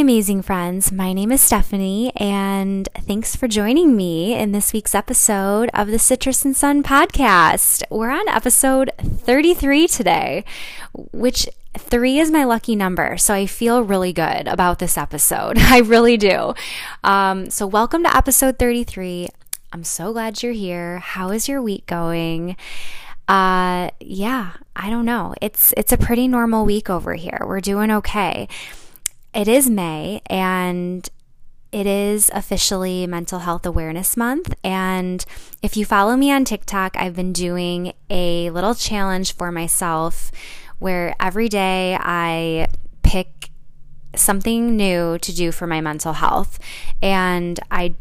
Amazing friends. My name is Stephanie, and thanks for joining me in this week's episode of the Citrus and Sun podcast. We're on episode 33 today, which three is my lucky number. So I feel really good about this episode. I really do. Um, so, welcome to episode 33. I'm so glad you're here. How is your week going? Uh, yeah, I don't know. It's it's a pretty normal week over here. We're doing okay it is May and it is officially Mental Health Awareness Month. And if you follow me on TikTok, I've been doing a little challenge for myself where every day I pick something new to do for my mental health. And I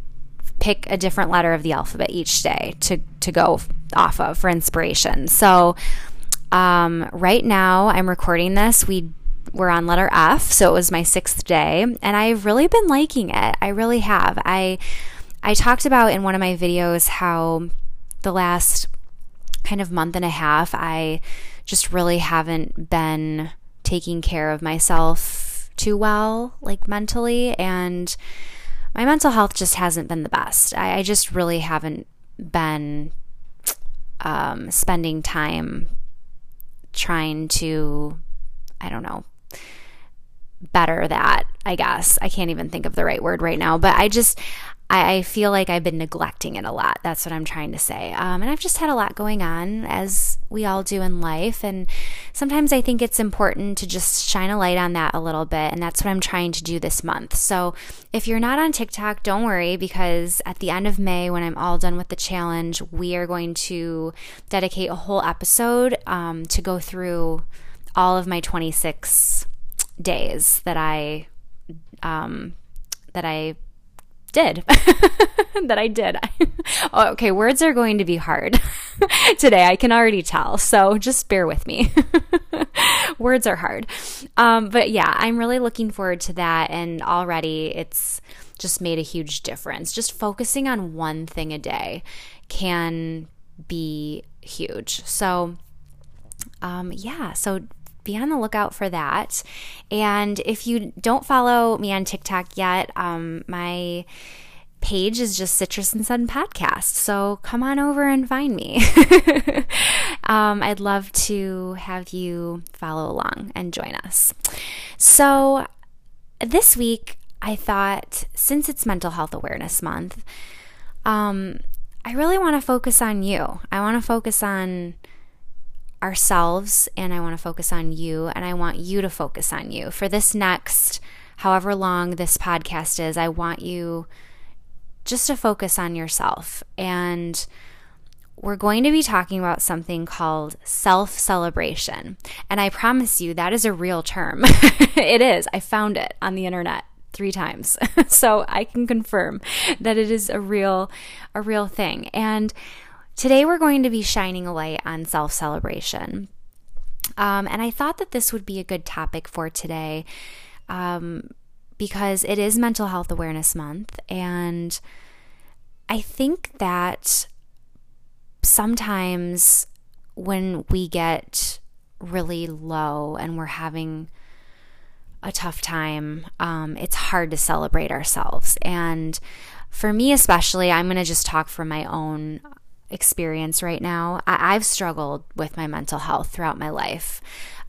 pick a different letter of the alphabet each day to, to go off of for inspiration. So, um, right now, I'm recording this. We we're on letter F, so it was my sixth day, and I've really been liking it. I really have. I I talked about in one of my videos how the last kind of month and a half I just really haven't been taking care of myself too well, like mentally, and my mental health just hasn't been the best. I, I just really haven't been um, spending time trying to, I don't know, better that, I guess. I can't even think of the right word right now, but I just, I, feel like I've been neglecting it a lot. That's what I'm trying to say. Um, and I've just had a lot going on, as we all do in life. And sometimes I think it's important to just shine a light on that a little bit. And that's what I'm trying to do this month. So if you're not on TikTok, don't worry, because at the end of May, when I'm all done with the challenge, we are going to dedicate a whole episode um, to go through all of my 26 days that I um, that I did that I did. okay, words are going to be hard today. I can already tell. So just bear with me. words are hard. Um, but yeah, I'm really looking forward to that. And already it's just made a huge difference. Just focusing on one thing a day can be huge. So, um, yeah, so be on the lookout for that. And if you don't follow me on TikTok yet, um, my page is just Citrus and Sun Podcast. So come on over and find me. um, I'd love to have you follow along and join us. So this week, I thought since it's Mental Health Awareness Month, um, I really want to focus on you. I want to focus on ourselves and I want to focus on you and I want you to focus on you. For this next, however long this podcast is, I want you just to focus on yourself. And we're going to be talking about something called self celebration. And I promise you, that is a real term. it is. I found it on the internet three times. so I can confirm that it is a real a real thing. And Today, we're going to be shining a light on self celebration. Um, and I thought that this would be a good topic for today um, because it is Mental Health Awareness Month. And I think that sometimes when we get really low and we're having a tough time, um, it's hard to celebrate ourselves. And for me, especially, I'm going to just talk from my own experience right now. I- have struggled with my mental health throughout my life.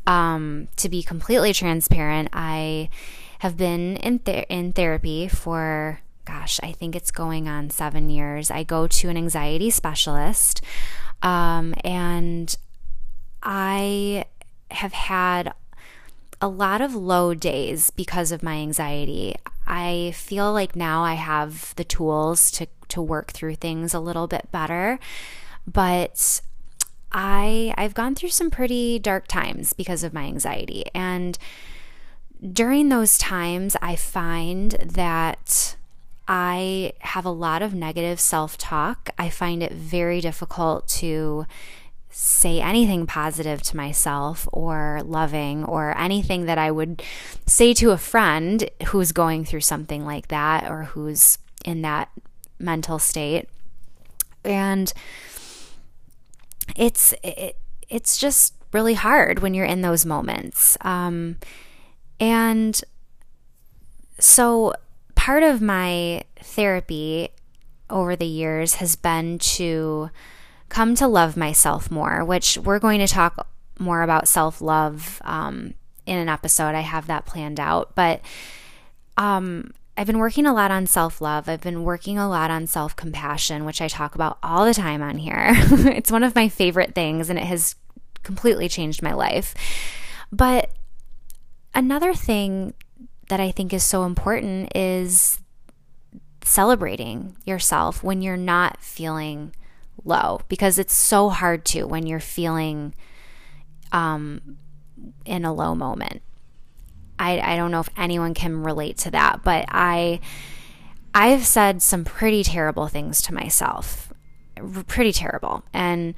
Um, to be completely transparent, I have been in th- in therapy for gosh, I think it's going on seven years. I go to an anxiety specialist, um, and I have had a lot of low days because of my anxiety. I feel like now I have the tools to to work through things a little bit better, but I I've gone through some pretty dark times because of my anxiety and during those times I find that I have a lot of negative self-talk. I find it very difficult to say anything positive to myself or loving or anything that I would say to a friend who's going through something like that or who's in that mental state. And it's it, it's just really hard when you're in those moments. Um, and so, part of my therapy over the years has been to come to love myself more, which we're going to talk more about self love um, in an episode. I have that planned out. But um, I've been working a lot on self love. I've been working a lot on self compassion, which I talk about all the time on here. it's one of my favorite things, and it has completely changed my life. But another thing that I think is so important is celebrating yourself when you're not feeling low, because it's so hard to when you're feeling um, in a low moment. I, I don't know if anyone can relate to that, but I I've said some pretty terrible things to myself. Pretty terrible. And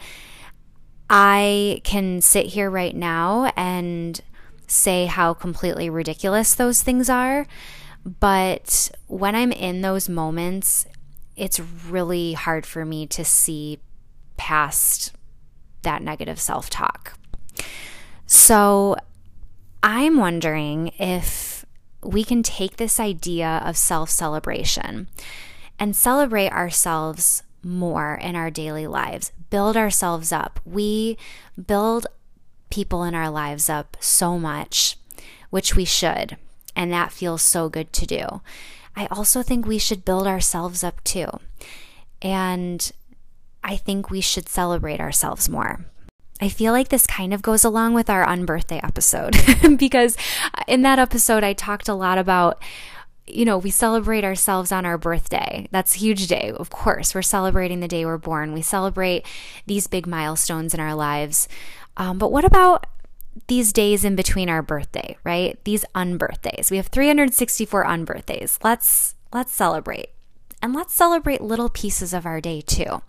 I can sit here right now and say how completely ridiculous those things are. But when I'm in those moments, it's really hard for me to see past that negative self talk. So I'm wondering if we can take this idea of self celebration and celebrate ourselves more in our daily lives, build ourselves up. We build people in our lives up so much, which we should, and that feels so good to do. I also think we should build ourselves up too. And I think we should celebrate ourselves more. I feel like this kind of goes along with our unbirthday episode because in that episode, I talked a lot about you know, we celebrate ourselves on our birthday. That's a huge day. Of course, we're celebrating the day we're born. We celebrate these big milestones in our lives. Um, but what about these days in between our birthday, right? These unbirthdays. We have 364 unbirthdays. Let's let's celebrate. And let's celebrate little pieces of our day too.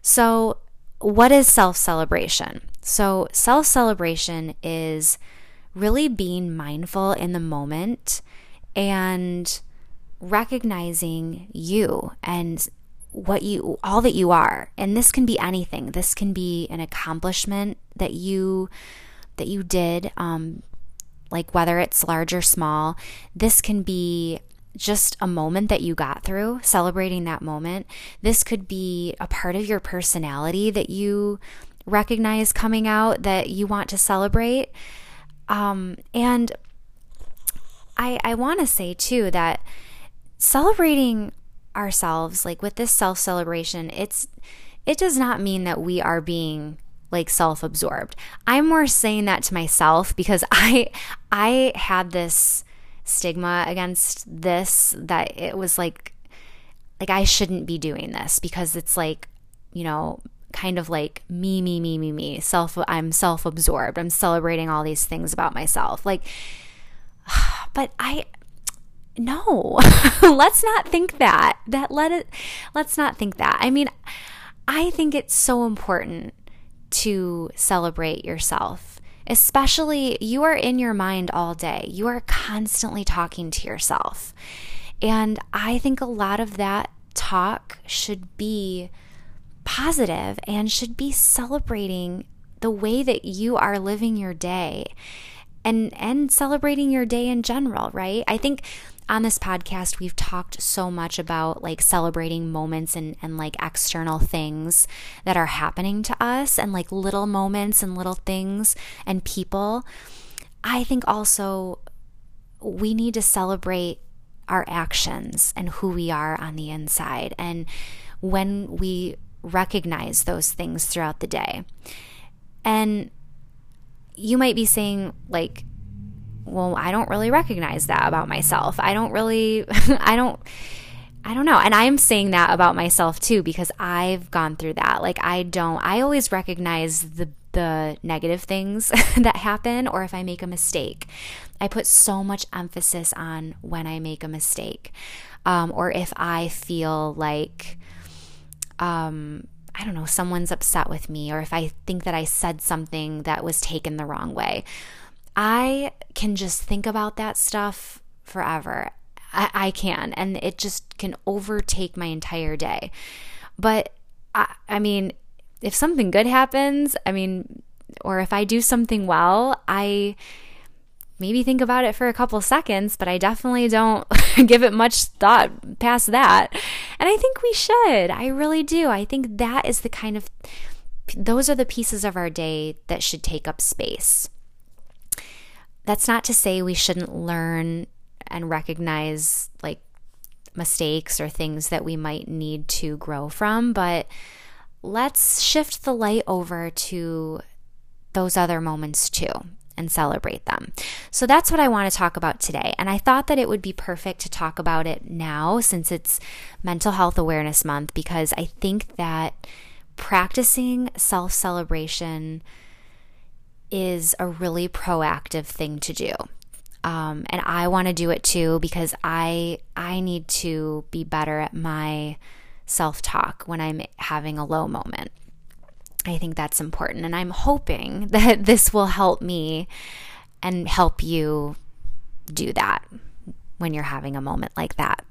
So, what is self celebration? So, self celebration is really being mindful in the moment and recognizing you and what you all that you are. And this can be anything. This can be an accomplishment that you that you did um like whether it's large or small. This can be just a moment that you got through, celebrating that moment. This could be a part of your personality that you recognize coming out that you want to celebrate. Um, and I, I want to say too that celebrating ourselves, like with this self celebration, it's it does not mean that we are being like self-absorbed. I'm more saying that to myself because I I had this stigma against this that it was like like I shouldn't be doing this because it's like, you know, kind of like me me me me me. Self I'm self-absorbed. I'm celebrating all these things about myself. Like but I no. let's not think that. That let it let's not think that. I mean, I think it's so important to celebrate yourself especially you are in your mind all day. You are constantly talking to yourself. And I think a lot of that talk should be positive and should be celebrating the way that you are living your day and and celebrating your day in general, right? I think on this podcast we've talked so much about like celebrating moments and, and like external things that are happening to us and like little moments and little things and people. I think also we need to celebrate our actions and who we are on the inside and when we recognize those things throughout the day. And you might be saying like well, I don't really recognize that about myself. I don't really, I don't, I don't know. And I'm saying that about myself too because I've gone through that. Like I don't I always recognize the the negative things that happen or if I make a mistake. I put so much emphasis on when I make a mistake. Um, or if I feel like um I don't know, someone's upset with me or if I think that I said something that was taken the wrong way. I can just think about that stuff forever. I, I can, and it just can overtake my entire day. But I, I mean, if something good happens, I mean, or if I do something well, I maybe think about it for a couple seconds, but I definitely don't give it much thought past that. And I think we should. I really do. I think that is the kind of, those are the pieces of our day that should take up space. That's not to say we shouldn't learn and recognize like mistakes or things that we might need to grow from, but let's shift the light over to those other moments too and celebrate them. So that's what I want to talk about today. And I thought that it would be perfect to talk about it now since it's Mental Health Awareness Month because I think that practicing self celebration is a really proactive thing to do. Um, and I want to do it too because I I need to be better at my self talk when I'm having a low moment. I think that's important. And I'm hoping that this will help me and help you do that when you're having a moment like that.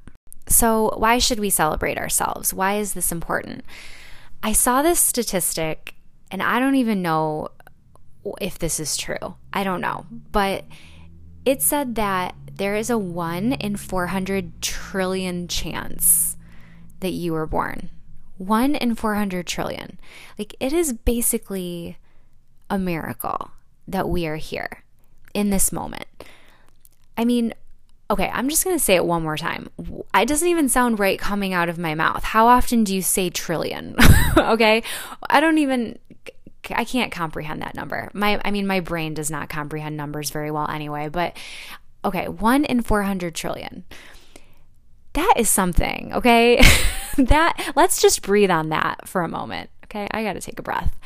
So, why should we celebrate ourselves? Why is this important? I saw this statistic, and I don't even know if this is true. I don't know. But it said that there is a 1 in 400 trillion chance that you were born. 1 in 400 trillion. Like it is basically a miracle that we are here in this moment. I mean, okay, I'm just going to say it one more time. It doesn't even sound right coming out of my mouth. How often do you say trillion? okay? I don't even I can't comprehend that number. My I mean my brain does not comprehend numbers very well anyway, but okay, 1 in 400 trillion. That is something, okay? that let's just breathe on that for a moment. Okay? I got to take a breath.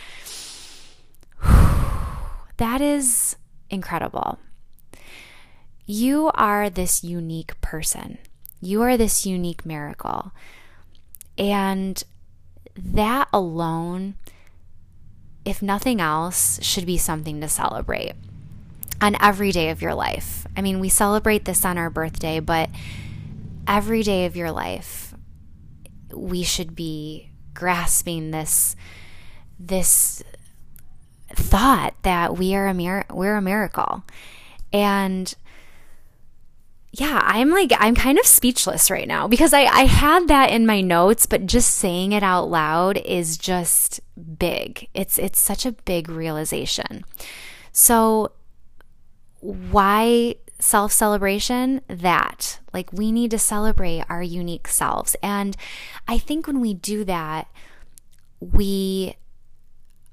that is incredible. You are this unique person. You are this unique miracle. And that alone if nothing else, should be something to celebrate on every day of your life. I mean, we celebrate this on our birthday, but every day of your life, we should be grasping this this thought that we are a mir- we're a miracle. And yeah, I'm like, I'm kind of speechless right now because I, I had that in my notes, but just saying it out loud is just big. It's, it's such a big realization. So, why self celebration? That, like, we need to celebrate our unique selves. And I think when we do that, we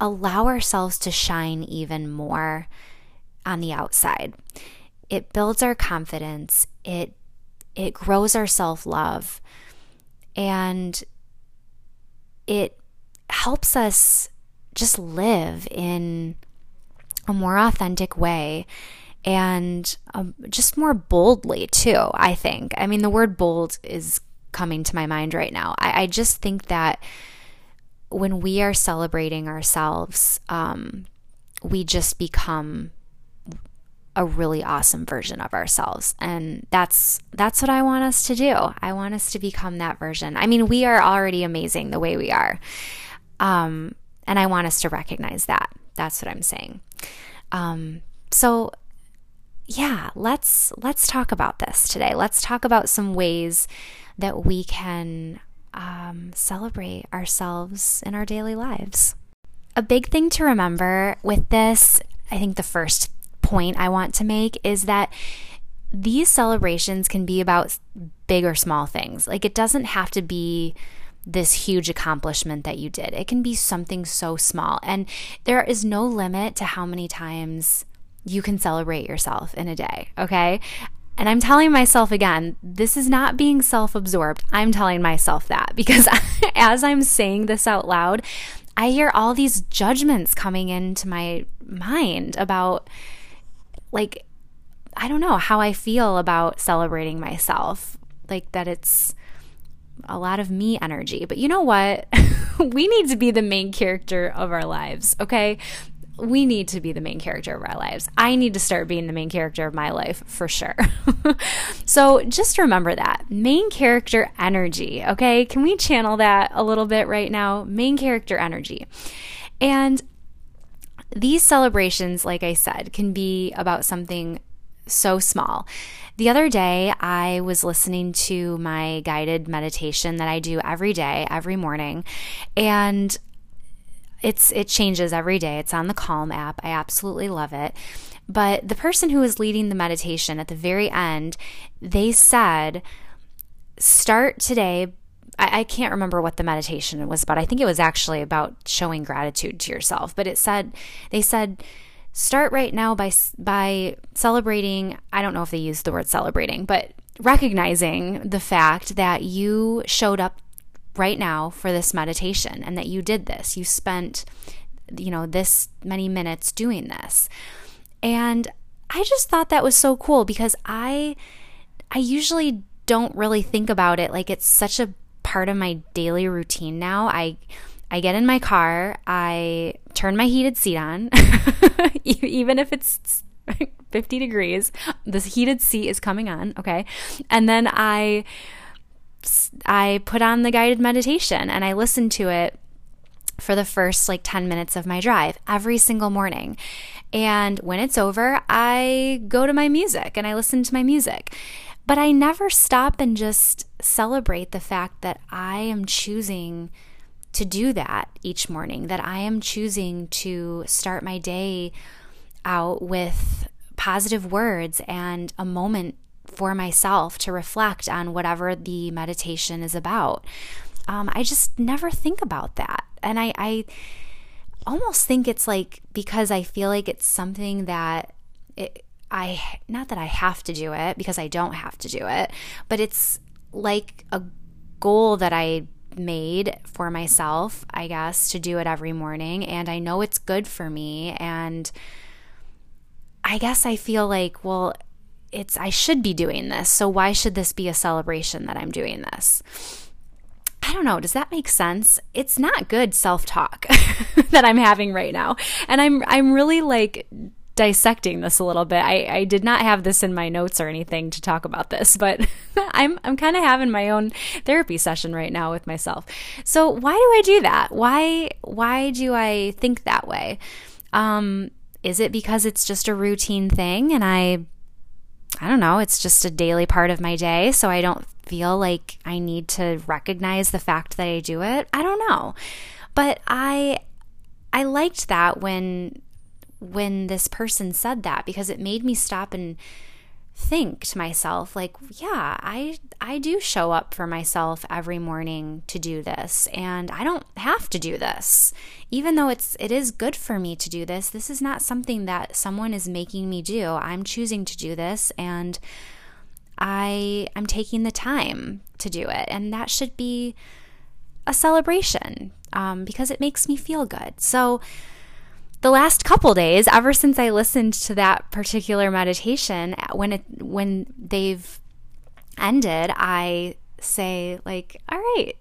allow ourselves to shine even more on the outside it builds our confidence. It it grows our self-love. And it helps us just live in a more authentic way and um, just more boldly too i think. I mean the word bold is coming to my mind right now. I, I just think that when we are celebrating ourselves um, we just become a really awesome version of ourselves and that's that's what I want us to do. I want us to become that version. I mean, we are already amazing the way we are. Um, and I want us to recognize that. That's what I'm saying. Um, so yeah, let's let's talk about this today. Let's talk about some ways that we can um, celebrate ourselves in our daily lives. A big thing to remember with this, I think the first point I want to make is that these celebrations can be about big or small things. Like it doesn't have to be this huge accomplishment that you did. It can be something so small. And there is no limit to how many times you can celebrate yourself in a day, okay? And I'm telling myself again, this is not being self absorbed. I'm telling myself that because as I'm saying this out loud, I hear all these judgments coming into my mind about like I don't know how I feel about celebrating myself. Like that it's a lot of me energy. But you know what? we need to be the main character of our lives, okay? We need to be the main character of our lives. I need to start being the main character of my life for sure. so just remember that main character energy, okay? Can we channel that a little bit right now? Main character energy. And these celebrations, like I said, can be about something so small. The other day, I was listening to my guided meditation that I do every day, every morning, and it's it changes every day. It's on the Calm app. I absolutely love it. But the person who was leading the meditation at the very end, they said, start today. I, I can't remember what the meditation was about. I think it was actually about showing gratitude to yourself. But it said, they said, start right now by by celebrating i don't know if they used the word celebrating but recognizing the fact that you showed up right now for this meditation and that you did this you spent you know this many minutes doing this and i just thought that was so cool because i i usually don't really think about it like it's such a part of my daily routine now i I get in my car, I turn my heated seat on, even if it's 50 degrees, the heated seat is coming on, okay? And then I I put on the guided meditation and I listen to it for the first like 10 minutes of my drive every single morning. And when it's over, I go to my music and I listen to my music. But I never stop and just celebrate the fact that I am choosing to do that each morning, that I am choosing to start my day out with positive words and a moment for myself to reflect on whatever the meditation is about. Um, I just never think about that. And I, I almost think it's like because I feel like it's something that it, I, not that I have to do it because I don't have to do it, but it's like a goal that I made for myself, I guess, to do it every morning. And I know it's good for me. And I guess I feel like, well, it's, I should be doing this. So why should this be a celebration that I'm doing this? I don't know. Does that make sense? It's not good self talk that I'm having right now. And I'm, I'm really like dissecting this a little bit. I, I did not have this in my notes or anything to talk about this, but I'm I'm kind of having my own therapy session right now with myself. So why do I do that? Why why do I think that way? Um, is it because it's just a routine thing and I I don't know, it's just a daily part of my day, so I don't feel like I need to recognize the fact that I do it. I don't know. But I I liked that when when this person said that because it made me stop and think to myself like yeah i i do show up for myself every morning to do this and i don't have to do this. Even though it's it is good for me to do this this is not something that someone is making me do. I'm choosing to do this and i i'm taking the time to do it and that should be a celebration um, because it makes me feel good. So the last couple days, ever since I listened to that particular meditation, when it when they've ended, I say like, "All right,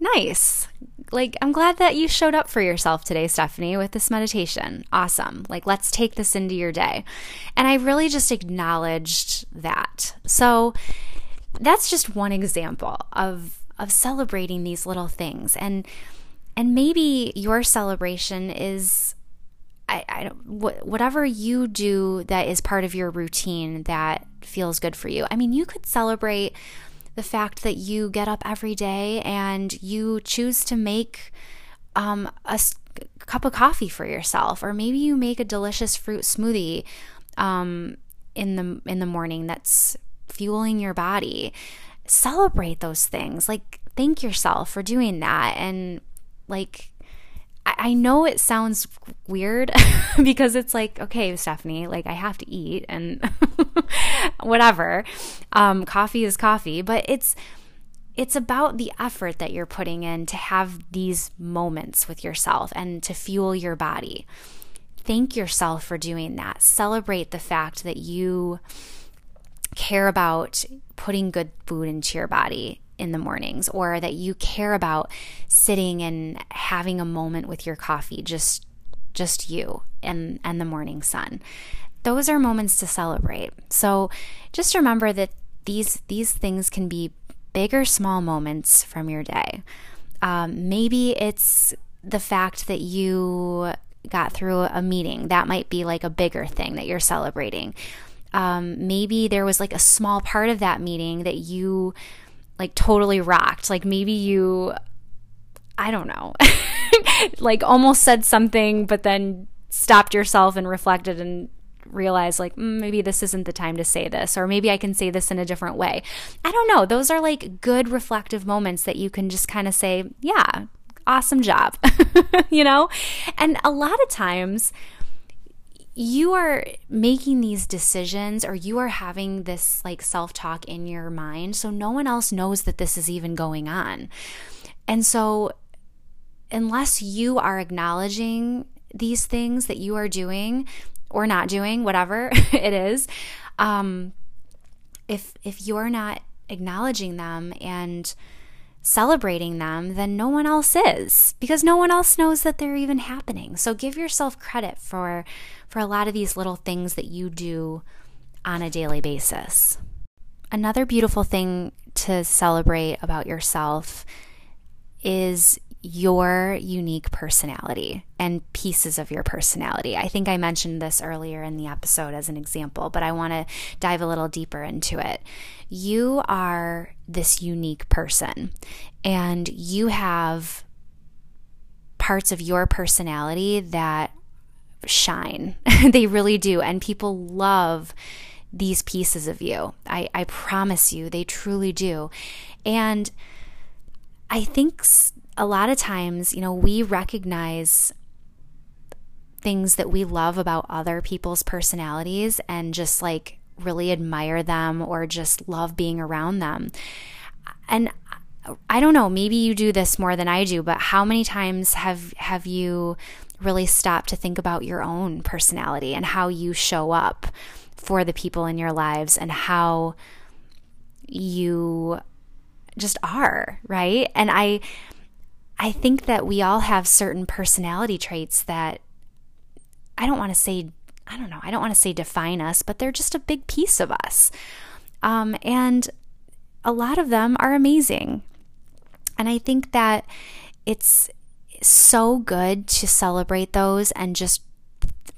nice. Like, I'm glad that you showed up for yourself today, Stephanie, with this meditation. Awesome. Like, let's take this into your day." And I really just acknowledged that. So that's just one example of of celebrating these little things and and maybe your celebration is I, I don't, whatever you do that is part of your routine that feels good for you. I mean, you could celebrate the fact that you get up every day and you choose to make um, a cup of coffee for yourself, or maybe you make a delicious fruit smoothie um, in the in the morning that's fueling your body. Celebrate those things. Like thank yourself for doing that, and like I know it sounds weird because it's like, okay, Stephanie, like I have to eat and whatever. Um, coffee is coffee, but it's it's about the effort that you're putting in to have these moments with yourself and to fuel your body. Thank yourself for doing that. Celebrate the fact that you care about putting good food into your body in the mornings or that you care about sitting and having a moment with your coffee just just you and and the morning sun. Those are moments to celebrate. So just remember that these these things can be big or small moments from your day. Um, maybe it's the fact that you got through a meeting. That might be like a bigger thing that you're celebrating. Um, maybe there was like a small part of that meeting that you like totally rocked. Like maybe you, I don't know, like almost said something, but then stopped yourself and reflected and realized like mm, maybe this isn't the time to say this or maybe I can say this in a different way. I don't know. Those are like good reflective moments that you can just kind of say, yeah, awesome job. you know? And a lot of times you are making these decisions or you are having this like self-talk in your mind so no one else knows that this is even going on. And so unless you are acknowledging these things that you are doing or not doing, whatever it is, um, if if you're not acknowledging them and celebrating them, then no one else is because no one else knows that they're even happening. So give yourself credit for for a lot of these little things that you do on a daily basis. Another beautiful thing to celebrate about yourself is your unique personality and pieces of your personality. I think I mentioned this earlier in the episode as an example, but I want to dive a little deeper into it. You are this unique person, and you have parts of your personality that shine. they really do. And people love these pieces of you. I, I promise you, they truly do. And I think a lot of times, you know, we recognize things that we love about other people's personalities and just like really admire them or just love being around them. And I don't know, maybe you do this more than I do, but how many times have have you really stopped to think about your own personality and how you show up for the people in your lives and how you just are, right? And I I think that we all have certain personality traits that I don't want to say, I don't know, I don't want to say define us, but they're just a big piece of us. Um, and a lot of them are amazing. And I think that it's so good to celebrate those and just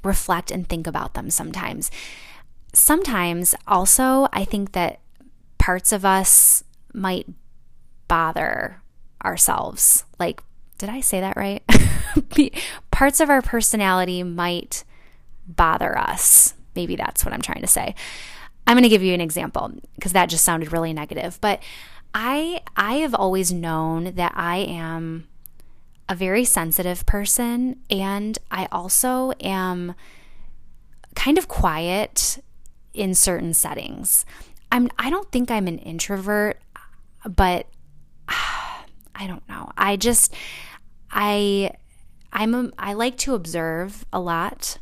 reflect and think about them sometimes. Sometimes also, I think that parts of us might bother ourselves. Like, did I say that right? Parts of our personality might bother us. Maybe that's what I'm trying to say. I'm going to give you an example because that just sounded really negative, but I I have always known that I am a very sensitive person and I also am kind of quiet in certain settings. I'm I don't think I'm an introvert, but I don't know. I just I I'm a, I like to observe a lot.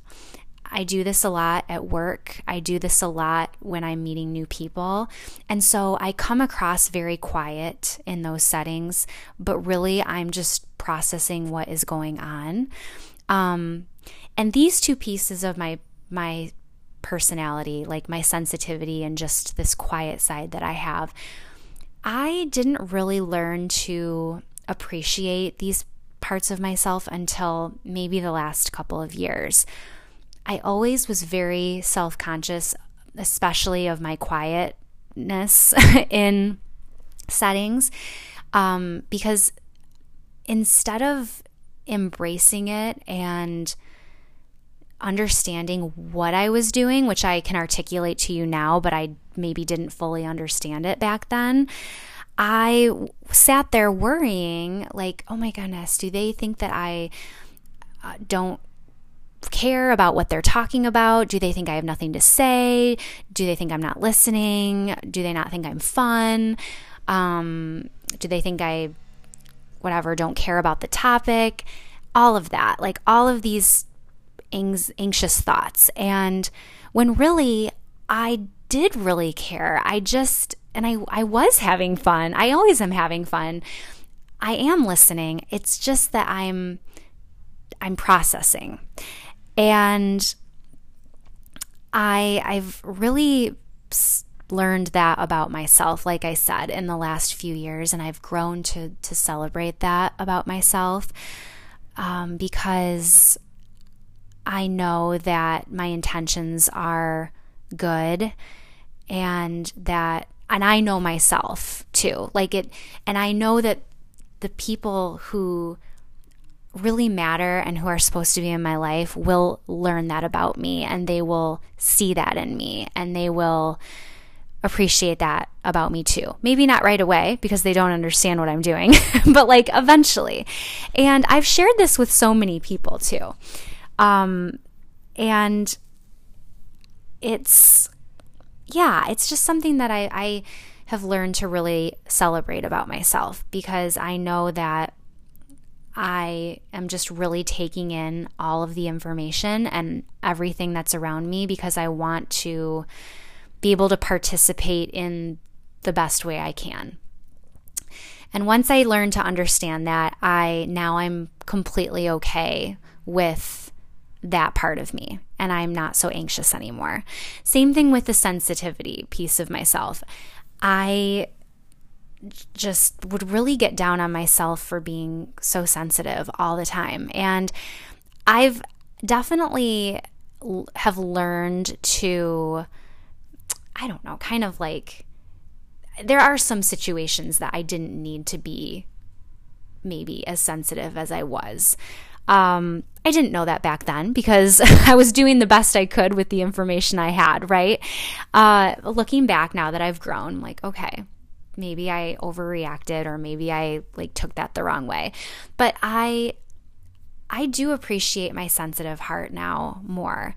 I do this a lot at work. I do this a lot when I'm meeting new people. And so I come across very quiet in those settings, but really I'm just processing what is going on. Um, and these two pieces of my my personality, like my sensitivity and just this quiet side that I have, I didn't really learn to appreciate these parts of myself until maybe the last couple of years. I always was very self conscious, especially of my quietness in settings, um, because instead of embracing it and understanding what I was doing, which I can articulate to you now, but I maybe didn't fully understand it back then. I sat there worrying, like, oh my goodness, do they think that I uh, don't care about what they're talking about? Do they think I have nothing to say? Do they think I'm not listening? Do they not think I'm fun? Um, do they think I, whatever, don't care about the topic? All of that, like all of these anxious thoughts. And when really I did really care, I just, and I, I was having fun. I always am having fun. I am listening. It's just that I'm, I'm processing. And I, I've really learned that about myself like i said in the last few years and i've grown to to celebrate that about myself um, because I know that my intentions are good and that and I know myself too. Like it and I know that the people who really matter and who are supposed to be in my life will learn that about me and they will see that in me and they will appreciate that about me too. Maybe not right away because they don't understand what I'm doing, but like eventually. And I've shared this with so many people too. Um, and it's, yeah, it's just something that I, I have learned to really celebrate about myself because I know that I am just really taking in all of the information and everything that's around me because I want to be able to participate in the best way I can. And once I learned to understand that, I now I'm completely okay with that part of me and I'm not so anxious anymore. Same thing with the sensitivity piece of myself. I just would really get down on myself for being so sensitive all the time. And I've definitely have learned to I don't know, kind of like there are some situations that I didn't need to be maybe as sensitive as I was. Um, I didn't know that back then because I was doing the best I could with the information I had, right? Uh, looking back now that I've grown, I'm like, okay, maybe I overreacted or maybe I like took that the wrong way. But I I do appreciate my sensitive heart now more.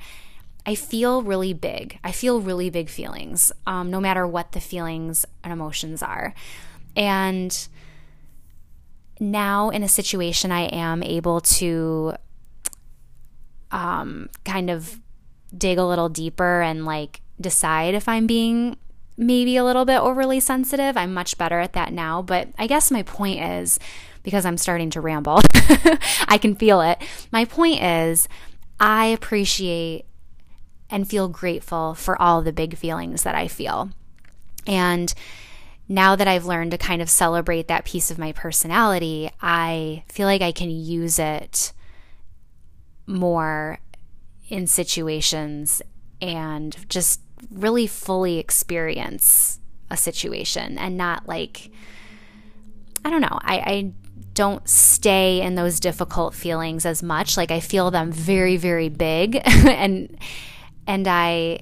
I feel really big. I feel really big feelings, um, no matter what the feelings and emotions are. And now, in a situation, I am able to um, kind of dig a little deeper and like decide if I'm being maybe a little bit overly sensitive. I'm much better at that now. But I guess my point is because I'm starting to ramble, I can feel it. My point is, I appreciate and feel grateful for all the big feelings that I feel. And now that I've learned to kind of celebrate that piece of my personality, I feel like I can use it more in situations and just really fully experience a situation and not like I don't know. I, I don't stay in those difficult feelings as much. Like I feel them very, very big and and I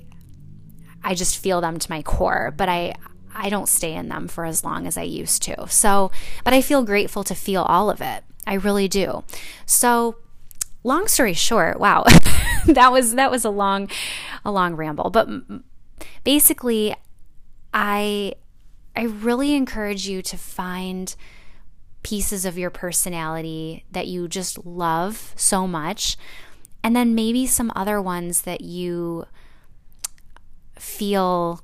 I just feel them to my core, but I I don't stay in them for as long as I used to. So, but I feel grateful to feel all of it. I really do. So, long story short, wow. that was that was a long a long ramble, but basically, I I really encourage you to find pieces of your personality that you just love so much and then maybe some other ones that you feel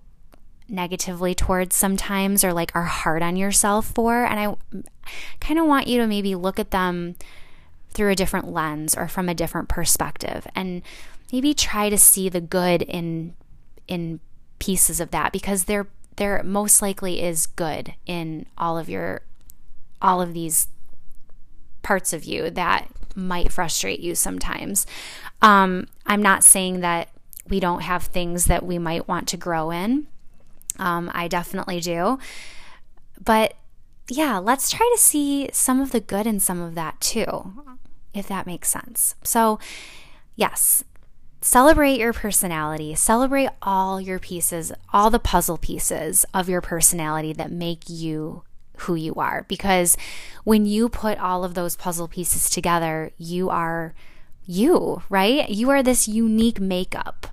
negatively towards sometimes or like are hard on yourself for and I kind of want you to maybe look at them through a different lens or from a different perspective and maybe try to see the good in in pieces of that because there there most likely is good in all of your all of these parts of you that might frustrate you sometimes. Um, I'm not saying that we don't have things that we might want to grow in. Um, I definitely do. But yeah, let's try to see some of the good in some of that too, if that makes sense. So, yes, Celebrate your personality. Celebrate all your pieces, all the puzzle pieces of your personality that make you who you are. Because when you put all of those puzzle pieces together, you are you, right? You are this unique makeup.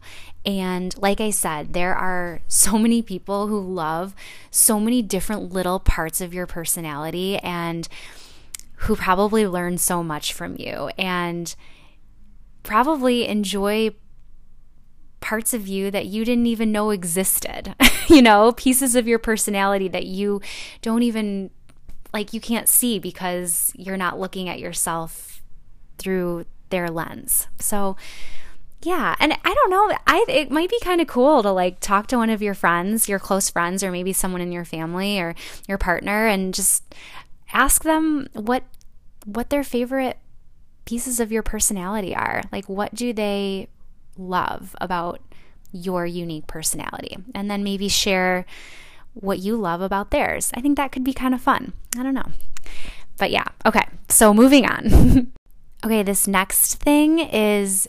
And like I said, there are so many people who love so many different little parts of your personality and who probably learn so much from you and probably enjoy parts of you that you didn't even know existed, you know, pieces of your personality that you don't even like you can't see because you're not looking at yourself through their lens. So, yeah, and I don't know, I it might be kind of cool to like talk to one of your friends, your close friends or maybe someone in your family or your partner and just ask them what what their favorite pieces of your personality are. Like what do they love about your unique personality. And then maybe share what you love about theirs. I think that could be kind of fun. I don't know. But yeah, okay. So moving on. okay, this next thing is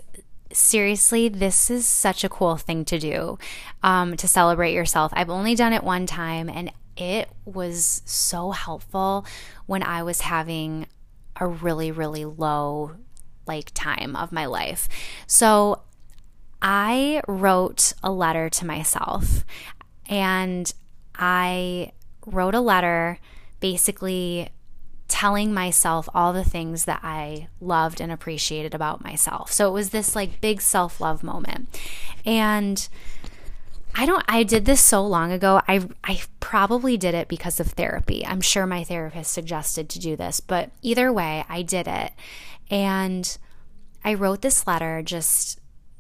seriously, this is such a cool thing to do um, to celebrate yourself. I've only done it one time and it was so helpful when I was having a really, really low like time of my life. So I wrote a letter to myself and I wrote a letter basically telling myself all the things that I loved and appreciated about myself. So it was this like big self love moment. And I don't I did this so long ago. I I probably did it because of therapy. I'm sure my therapist suggested to do this, but either way, I did it. And I wrote this letter just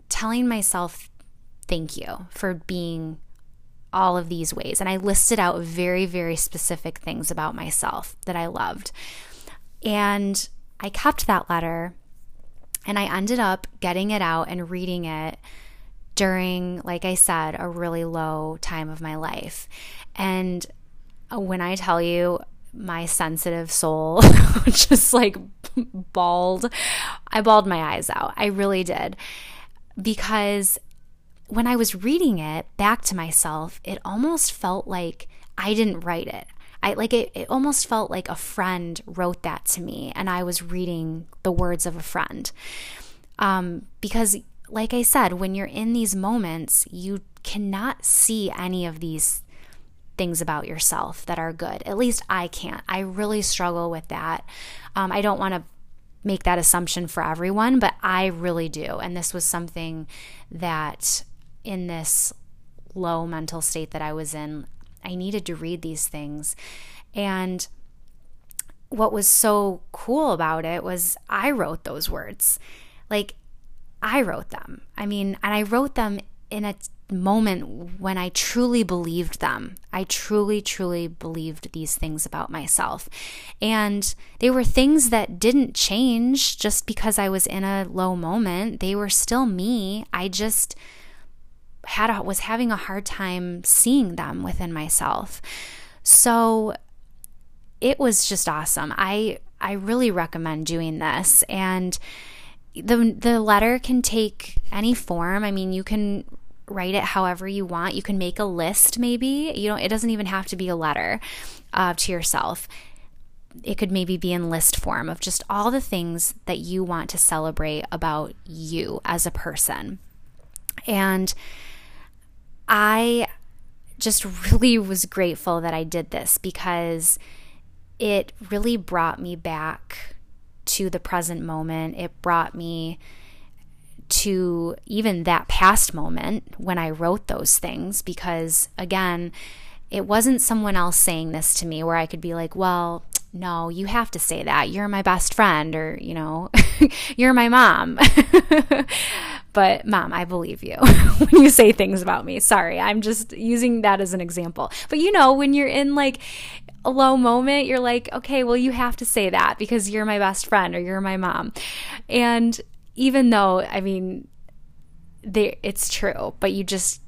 telling myself thank you for being all of these ways. And I listed out very, very specific things about myself that I loved. And I kept that letter and I ended up getting it out and reading it during, like I said, a really low time of my life. And uh, when I tell you, my sensitive soul just like bawled. I bawled my eyes out. I really did. Because when I was reading it back to myself, it almost felt like I didn't write it. I like it, it almost felt like a friend wrote that to me and I was reading the words of a friend. Um, because, like I said, when you're in these moments, you cannot see any of these things about yourself that are good. At least I can't. I really struggle with that. Um, I don't want to make that assumption for everyone, but I really do. And this was something that in this low mental state that I was in, I needed to read these things. And what was so cool about it was I wrote those words. Like, I wrote them. I mean, and I wrote them in a moment when I truly believed them. I truly, truly believed these things about myself. And they were things that didn't change just because I was in a low moment. They were still me. I just had a, was having a hard time seeing them within myself. So it was just awesome. I I really recommend doing this and the the letter can take any form. I mean, you can write it however you want. You can make a list maybe. You know, it doesn't even have to be a letter uh, to yourself. It could maybe be in list form of just all the things that you want to celebrate about you as a person. And I just really was grateful that I did this because it really brought me back to the present moment. It brought me to even that past moment when I wrote those things because, again, it wasn't someone else saying this to me where I could be like, well, no, you have to say that. You're my best friend, or, you know, you're my mom. but, mom, I believe you when you say things about me. Sorry, I'm just using that as an example. But, you know, when you're in like a low moment, you're like, okay, well, you have to say that because you're my best friend or you're my mom. And even though, I mean, they, it's true, but you just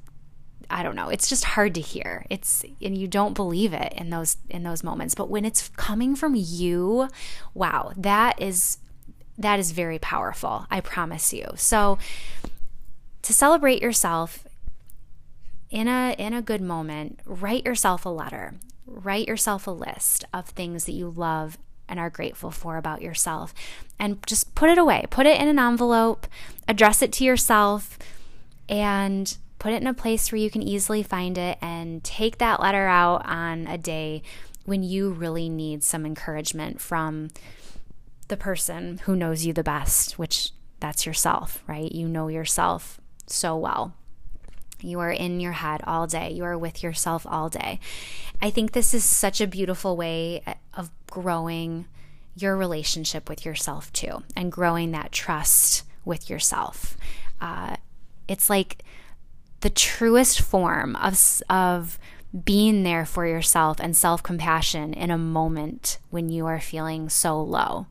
I don't know. It's just hard to hear. It's and you don't believe it in those in those moments. But when it's coming from you, wow, that is that is very powerful. I promise you. So to celebrate yourself in a in a good moment, write yourself a letter. Write yourself a list of things that you love and are grateful for about yourself and just put it away. Put it in an envelope, address it to yourself and put it in a place where you can easily find it and take that letter out on a day when you really need some encouragement from the person who knows you the best, which that's yourself, right? You know yourself so well. You are in your head all day. You are with yourself all day. I think this is such a beautiful way of growing your relationship with yourself too and growing that trust with yourself. Uh, it's like the truest form of, of being there for yourself and self compassion in a moment when you are feeling so low.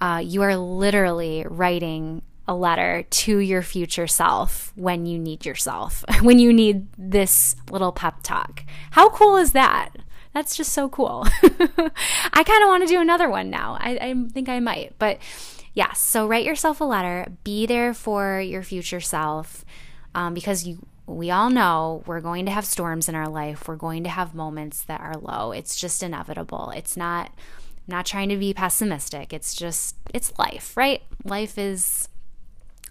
Uh, you are literally writing a letter to your future self when you need yourself, when you need this little pep talk. How cool is that? That's just so cool. I kind of want to do another one now. I, I think I might. But yes, so write yourself a letter, be there for your future self um, because you we all know we're going to have storms in our life. We're going to have moments that are low. It's just inevitable. It's not I'm not trying to be pessimistic. It's just it's life, right? Life is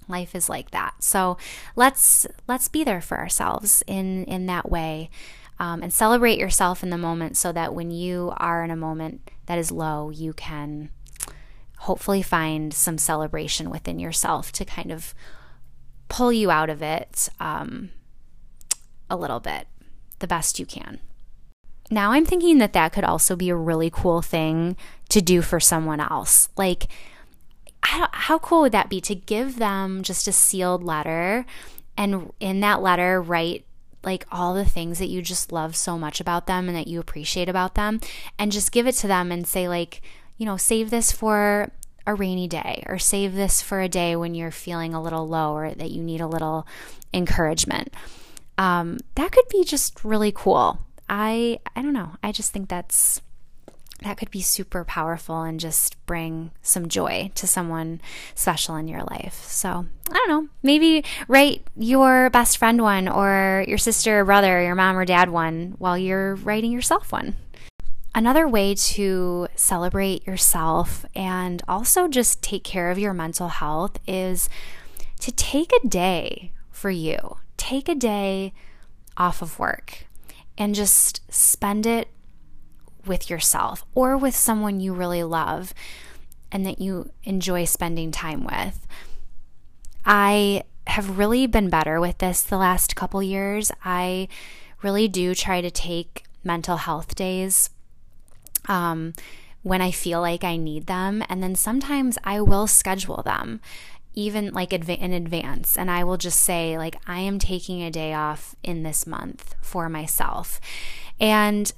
life is like that. So let's let's be there for ourselves in in that way. Um, and celebrate yourself in the moment so that when you are in a moment that is low, you can hopefully find some celebration within yourself to kind of pull you out of it um, a little bit the best you can. Now I'm thinking that that could also be a really cool thing to do for someone else. Like, how cool would that be to give them just a sealed letter and in that letter write like all the things that you just love so much about them and that you appreciate about them and just give it to them and say like you know save this for a rainy day or save this for a day when you're feeling a little low or that you need a little encouragement um, that could be just really cool i i don't know i just think that's that could be super powerful and just bring some joy to someone special in your life. So, I don't know, maybe write your best friend one or your sister or brother, or your mom or dad one while you're writing yourself one. Another way to celebrate yourself and also just take care of your mental health is to take a day for you. Take a day off of work and just spend it with yourself or with someone you really love and that you enjoy spending time with. I have really been better with this the last couple years. I really do try to take mental health days um, when I feel like I need them. And then sometimes I will schedule them even like in advance and I will just say like I am taking a day off in this month for myself. And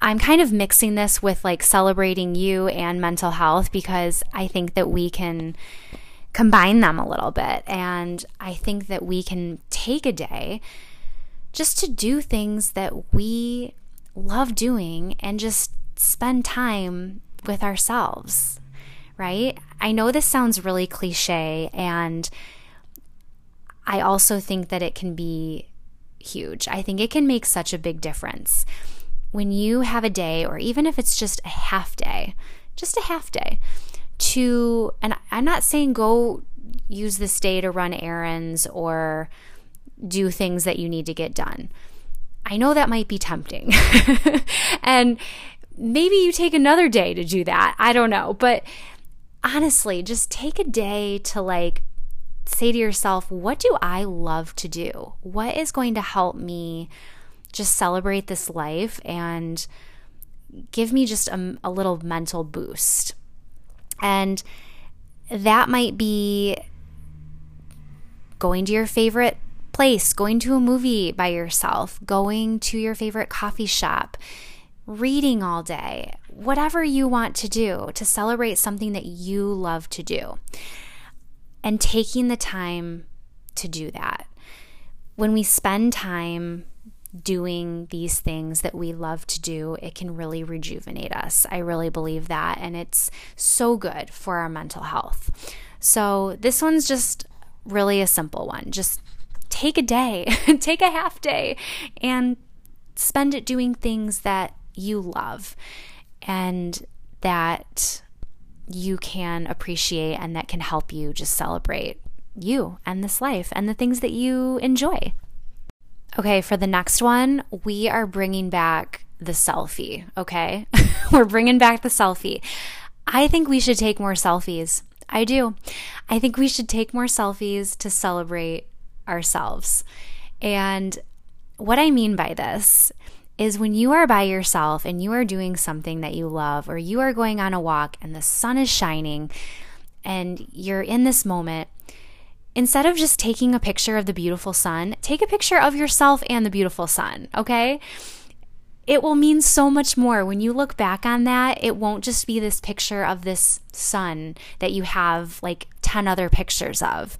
I'm kind of mixing this with like celebrating you and mental health because I think that we can combine them a little bit. And I think that we can take a day just to do things that we love doing and just spend time with ourselves, right? I know this sounds really cliche, and I also think that it can be huge. I think it can make such a big difference when you have a day, or even if it's just a half day, just a half day, to, and I'm not saying go use this day to run errands or do things that you need to get done. I know that might be tempting. and maybe you take another day to do that. I don't know. But honestly, just take a day to like say to yourself, what do I love to do? What is going to help me just celebrate this life and give me just a, a little mental boost. And that might be going to your favorite place, going to a movie by yourself, going to your favorite coffee shop, reading all day, whatever you want to do to celebrate something that you love to do. And taking the time to do that. When we spend time doing these things that we love to do, it can really rejuvenate us. I really believe that. And it's so good for our mental health. So, this one's just really a simple one. Just take a day, take a half day, and spend it doing things that you love and that you can appreciate and that can help you just celebrate you and this life and the things that you enjoy. Okay, for the next one, we are bringing back the selfie, okay? We're bringing back the selfie. I think we should take more selfies. I do. I think we should take more selfies to celebrate ourselves. And what I mean by this is when you are by yourself and you are doing something that you love, or you are going on a walk and the sun is shining and you're in this moment, instead of just taking a picture of the beautiful sun, take a picture of yourself and the beautiful sun, okay? It will mean so much more when you look back on that. It won't just be this picture of this sun that you have like 10 other pictures of.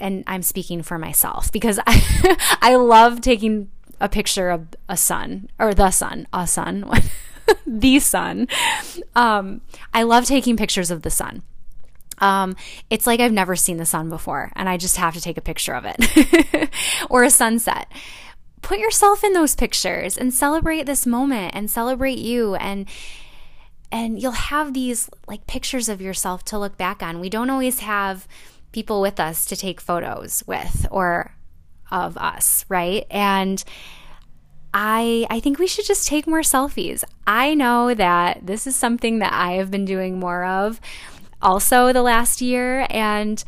And I'm speaking for myself because I, I love taking a picture of a sun or the sun, a sun, the sun. Um, I love taking pictures of the sun. Um, it's like I've never seen the sun before, and I just have to take a picture of it or a sunset. Put yourself in those pictures and celebrate this moment and celebrate you and and you'll have these like pictures of yourself to look back on. We don't always have people with us to take photos with or of us, right? And I I think we should just take more selfies. I know that this is something that I have been doing more of also the last year and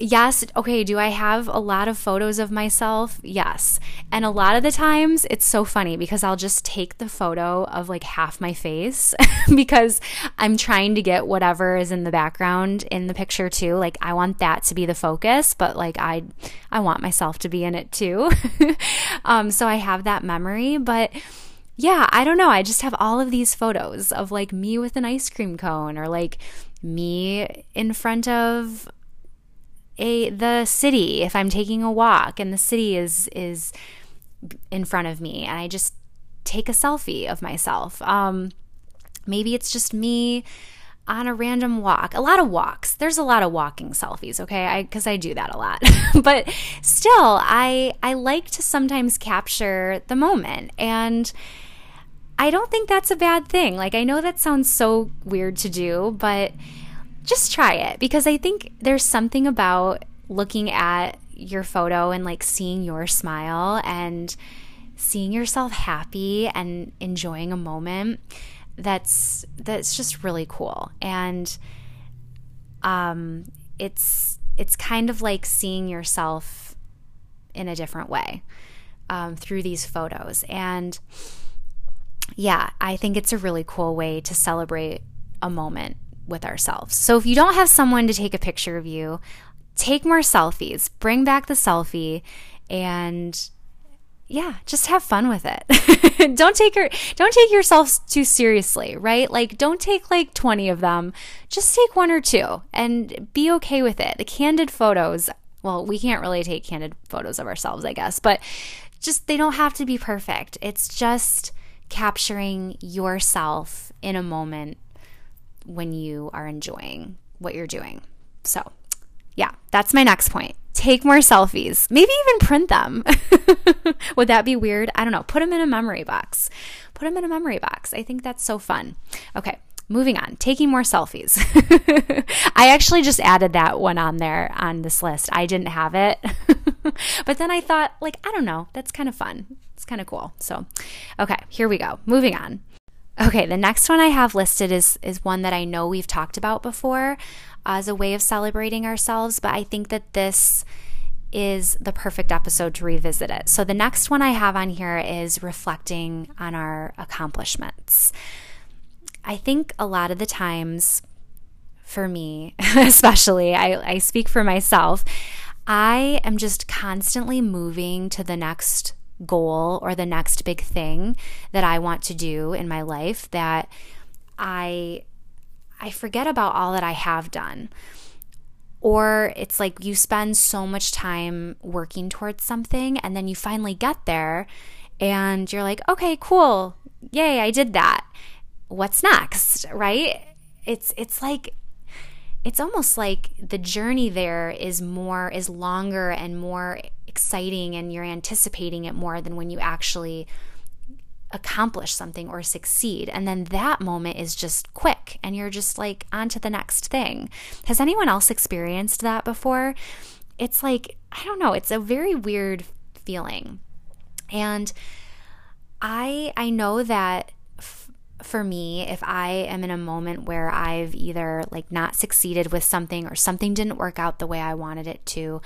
yes, okay, do I have a lot of photos of myself? Yes. And a lot of the times it's so funny because I'll just take the photo of like half my face because I'm trying to get whatever is in the background in the picture too. Like I want that to be the focus, but like I I want myself to be in it too. um so I have that memory, but yeah, I don't know. I just have all of these photos of like me with an ice cream cone or like me in front of a the city if I'm taking a walk and the city is is in front of me and I just take a selfie of myself. Um, maybe it's just me on a random walk. A lot of walks. There's a lot of walking selfies, okay? I cuz I do that a lot. but still, I I like to sometimes capture the moment and I don't think that's a bad thing. Like I know that sounds so weird to do, but just try it because I think there's something about looking at your photo and like seeing your smile and seeing yourself happy and enjoying a moment that's that's just really cool. And um it's it's kind of like seeing yourself in a different way um, through these photos. And yeah i think it's a really cool way to celebrate a moment with ourselves. So if you don't have someone to take a picture of you, take more selfies, bring back the selfie, and yeah, just have fun with it. don't take your don't take yourself too seriously, right? Like don't take like 20 of them. Just take one or two and be okay with it. The candid photos, well, we can't really take candid photos of ourselves, I guess, but just they don't have to be perfect. It's just capturing yourself in a moment when you are enjoying what you're doing. So, yeah, that's my next point. Take more selfies. Maybe even print them. Would that be weird? I don't know. Put them in a memory box. Put them in a memory box. I think that's so fun. Okay, moving on. Taking more selfies. I actually just added that one on there on this list. I didn't have it. but then I thought, like, I don't know. That's kind of fun. It's kind of cool. So, okay, here we go. Moving on. Okay, the next one I have listed is is one that I know we've talked about before uh, as a way of celebrating ourselves, but I think that this is the perfect episode to revisit it. So the next one I have on here is reflecting on our accomplishments. I think a lot of the times for me, especially, I, I speak for myself, I am just constantly moving to the next goal or the next big thing that I want to do in my life that I I forget about all that I have done. Or it's like you spend so much time working towards something and then you finally get there and you're like, "Okay, cool. Yay, I did that. What's next?" Right? It's it's like it's almost like the journey there is more is longer and more exciting and you're anticipating it more than when you actually accomplish something or succeed. And then that moment is just quick and you're just like on to the next thing. Has anyone else experienced that before? It's like i don't know. It's a very weird feeling. And i i know that for me, if I am in a moment where I've either like not succeeded with something or something didn't work out the way I wanted it to,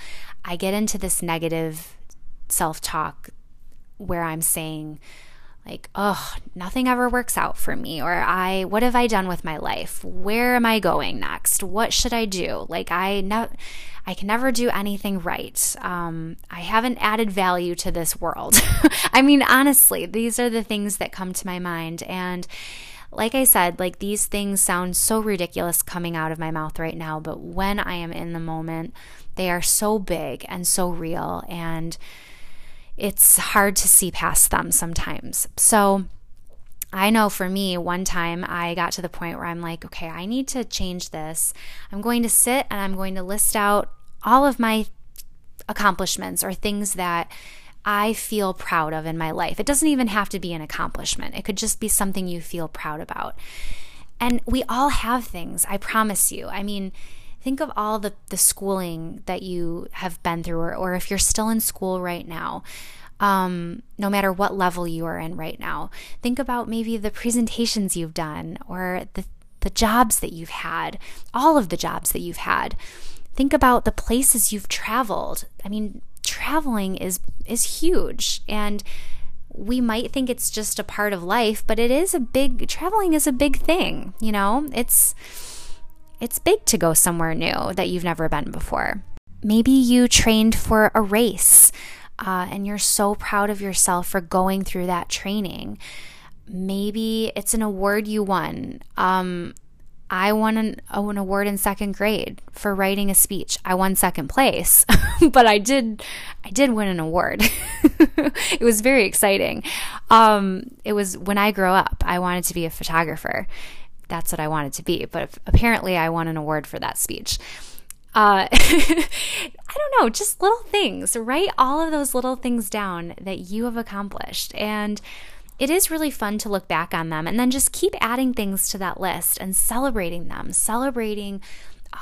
I get into this negative self talk where I'm saying, like, oh, nothing ever works out for me. Or I, what have I done with my life? Where am I going next? What should I do? Like, I know. I can never do anything right. Um, I haven't added value to this world. I mean, honestly, these are the things that come to my mind. And like I said, like these things sound so ridiculous coming out of my mouth right now, but when I am in the moment, they are so big and so real, and it's hard to see past them sometimes. So, I know for me, one time I got to the point where I'm like, okay, I need to change this. I'm going to sit and I'm going to list out all of my accomplishments or things that I feel proud of in my life. It doesn't even have to be an accomplishment, it could just be something you feel proud about. And we all have things, I promise you. I mean, think of all the, the schooling that you have been through, or, or if you're still in school right now. Um, no matter what level you are in right now, think about maybe the presentations you've done or the, the jobs that you've had, all of the jobs that you've had. Think about the places you've traveled. I mean, traveling is is huge and we might think it's just a part of life, but it is a big traveling is a big thing, you know? It's it's big to go somewhere new that you've never been before. Maybe you trained for a race uh, and you're so proud of yourself for going through that training. Maybe it's an award you won. Um, I won an, oh, an award in second grade for writing a speech. I won second place, but I did I did win an award. it was very exciting. Um, it was when I grow up. I wanted to be a photographer. That's what I wanted to be. But apparently, I won an award for that speech. Uh, I don't know, just little things. Write all of those little things down that you have accomplished and it is really fun to look back on them and then just keep adding things to that list and celebrating them, celebrating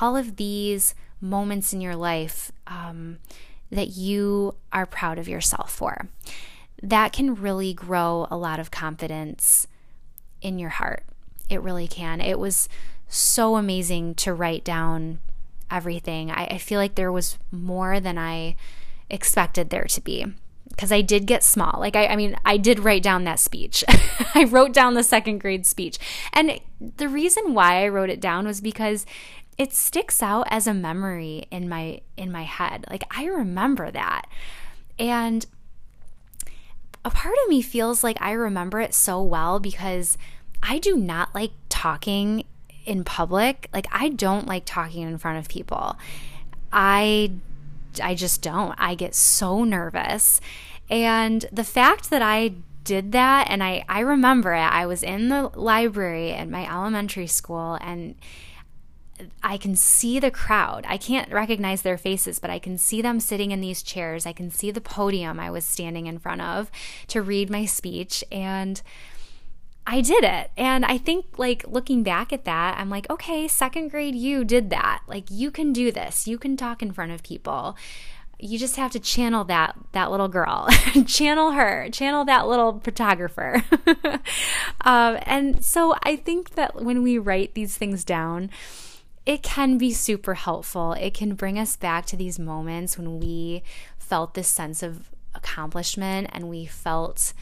all of these moments in your life um, that you are proud of yourself for. That can really grow a lot of confidence in your heart. It really can. It was so amazing to write down everything. I, I feel like there was more than I expected there to be because I did get small. Like, I, I mean, I did write down that speech. I wrote down the second grade speech. And the reason why I wrote it down was because it sticks out as a memory in my in my head. Like I remember that. And a part of me feels like I remember it so well because I do not like talking in public. Like I don't like talking in front of people. I I just don't. I get so nervous. And the fact that I did that and I I remember it. I was in the library at my elementary school and I can see the crowd. I can't recognize their faces, but I can see them sitting in these chairs. I can see the podium I was standing in front of to read my speech and I did it. And I think, like, looking back at that, I'm like, okay, second grade, you did that. Like, you can do this. You can talk in front of people. You just have to channel that that little girl, channel her, channel that little photographer. um, and so I think that when we write these things down, it can be super helpful. It can bring us back to these moments when we felt this sense of accomplishment and we felt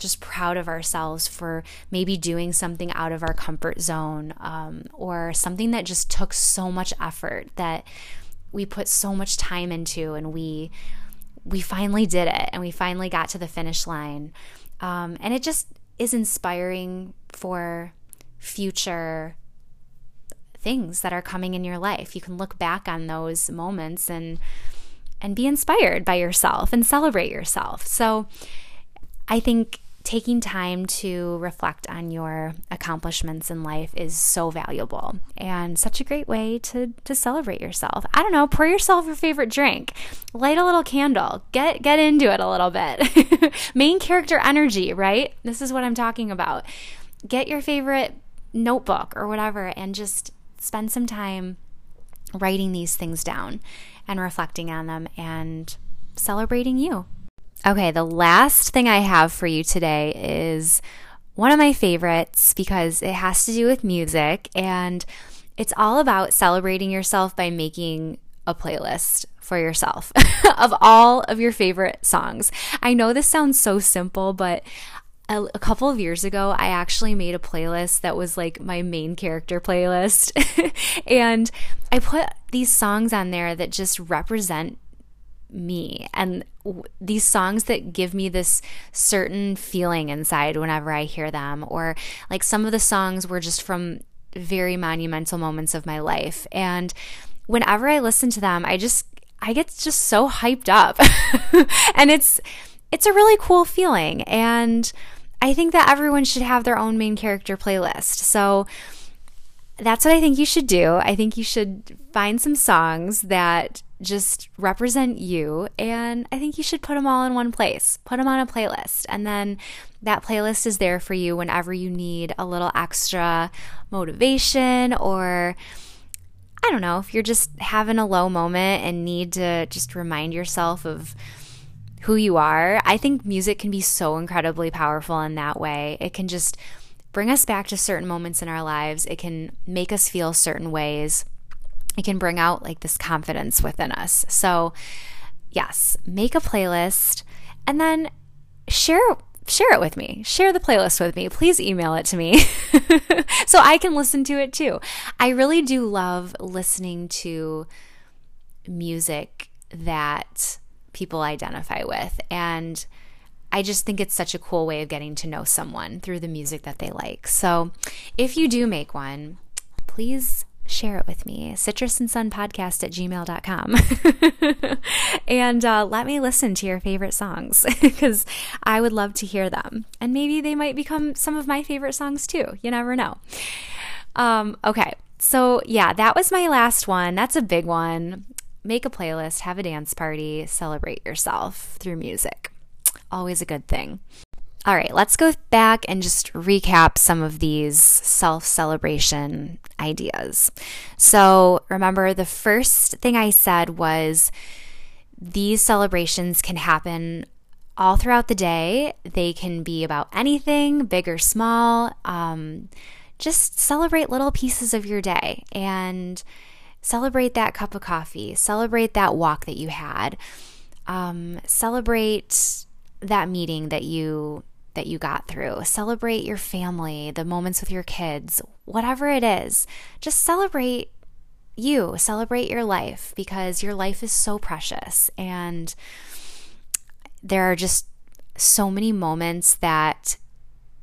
just proud of ourselves for maybe doing something out of our comfort zone um, or something that just took so much effort that we put so much time into and we we finally did it and we finally got to the finish line. Um, and it just is inspiring for future things that are coming in your life. You can look back on those moments and and be inspired by yourself and celebrate yourself. So i think taking time to reflect on your accomplishments in life is so valuable and such a great way to to celebrate yourself. I don't know, pour yourself your favorite drink, light a little candle, get get into it a little bit. Main character energy, right? This is what I'm talking about. Get your favorite notebook or whatever and just spend some time writing these things down and reflecting on them and celebrating you. Okay, the last thing I have for you today is one of my favorites because it has to do with music and it's all about celebrating yourself by making a playlist for yourself of all of your favorite songs. I know this sounds so simple, but a, a, couple of years ago, I actually made a playlist that was like my main character playlist. and I put these songs on there that just represent me. And w- these songs that give me this certain feeling inside whenever I hear them or like some of the songs were just from very monumental moments of my life. And whenever I listen to them I just I get just so hyped up. And it's it's a really cool feeling. And I think that everyone should have their own main character playlist. So that's what I think you should do. I think you should find some songs that just represent you, and I think you should put them all in one place. Put them on a playlist, and then that playlist is there for you whenever you need a little extra motivation or. I don't know, if you're just having a low moment and need to just remind yourself of who you are, I think music can be so incredibly powerful in that way. It can just bring us back to certain moments in our lives. It can make us feel certain ways. It can bring out like this confidence within us. So, yes, make a playlist and then share share it with me. Share the playlist with me. Please email it to me so I can listen to it too. I really do love listening to music that people identify with and I just think it's such a cool way of getting to know someone through the music that they like. So if you do make one, please share it with me. Citrus and Sun Podcast at gmail.com. and uh, let me listen to your favorite songs because I would love to hear them. And maybe they might become some of my favorite songs too. You never know. Um, okay. So, yeah, that was my last one. That's a big one. Make a playlist, have a dance party, celebrate yourself through music always a good thing. All right, let's go back and just recap some of these self celebration ideas. So, remember, the first thing I said was these celebrations can happen all throughout the day. They can be about anything, big or small. Um, just celebrate little pieces of your day and celebrate that cup of coffee, celebrate that walk that you had, um, celebrate that meeting that you that you got through. Celebrate your family, the moments with your kids, whatever it is. Just celebrate you, celebrate your life because your life is so precious and there are just so many moments that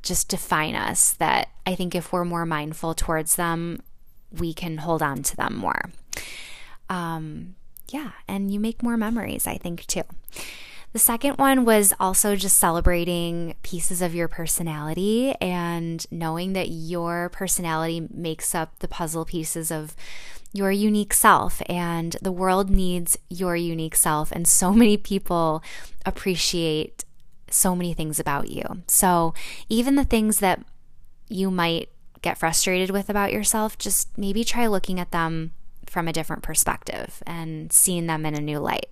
just define us that I think if we're more mindful towards them, we can hold on to them more. Um, yeah, and you make more memories, I think, too. The second one was also just celebrating pieces of your personality and knowing that your personality makes up the puzzle pieces of your unique self, and the world needs your unique self. And so many people appreciate so many things about you. So, even the things that you might get frustrated with about yourself, just maybe try looking at them from a different perspective and seeing them in a new light.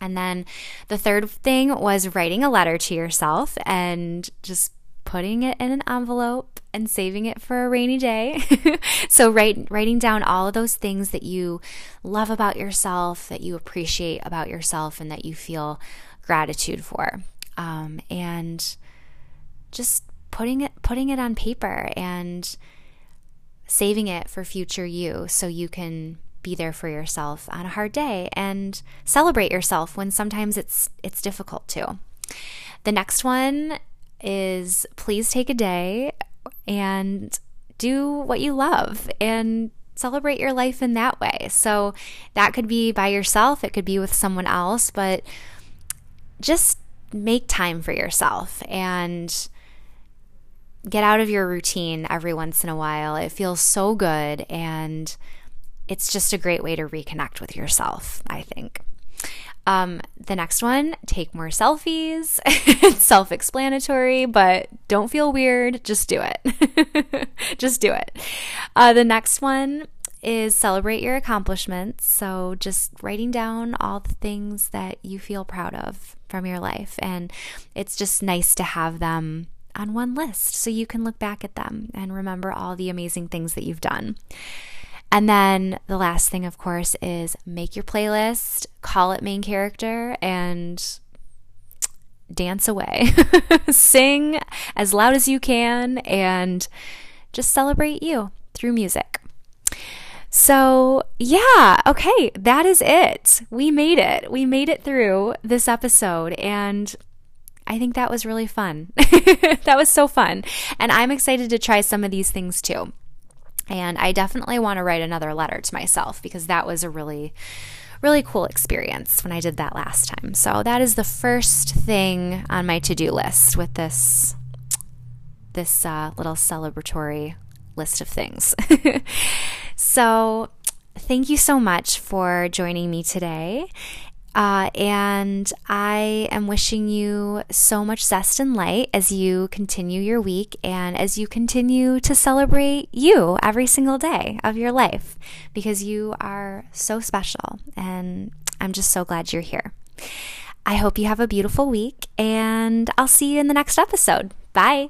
And then the third thing was writing a letter to yourself and just putting it in an envelope and saving it for a rainy day. so write, writing down all of those things that you love about yourself, that you appreciate about yourself, and that you feel gratitude for. Um, and just putting it putting it on paper and saving it for future you so you can be there for yourself on a hard day and celebrate yourself when sometimes it's it's difficult to. The next one is please take a day and do what you love and celebrate your life in that way. So that could be by yourself, it could be with someone else, but just make time for yourself and get out of your routine every once in a while. It feels so good and it's just a great way to reconnect with yourself, I think. Um, the next one, take more selfies. it's self explanatory, but don't feel weird. Just do it. just do it. Uh, the next one is celebrate your accomplishments. So, just writing down all the things that you feel proud of from your life. And it's just nice to have them on one list so you can look back at them and remember all the amazing things that you've done. And then the last thing, of course, is make your playlist, call it main character, and dance away. Sing as loud as you can and just celebrate you through music. So, yeah, okay, that is it. We made it. We made it through this episode, and I think that was really fun. that was so fun. And I'm excited to try some of these things too. And I definitely want to write another letter to myself because that was a really, really cool experience when I did that last time. So that is the first thing on my to do list with this this uh, little celebratory list of things. so, thank you so much for joining me today. Uh, and I am wishing you so much zest and light as you continue your week and as you continue to celebrate you every single day of your life because you are so special. And I'm just so glad you're here. I hope you have a beautiful week, and I'll see you in the next episode. Bye.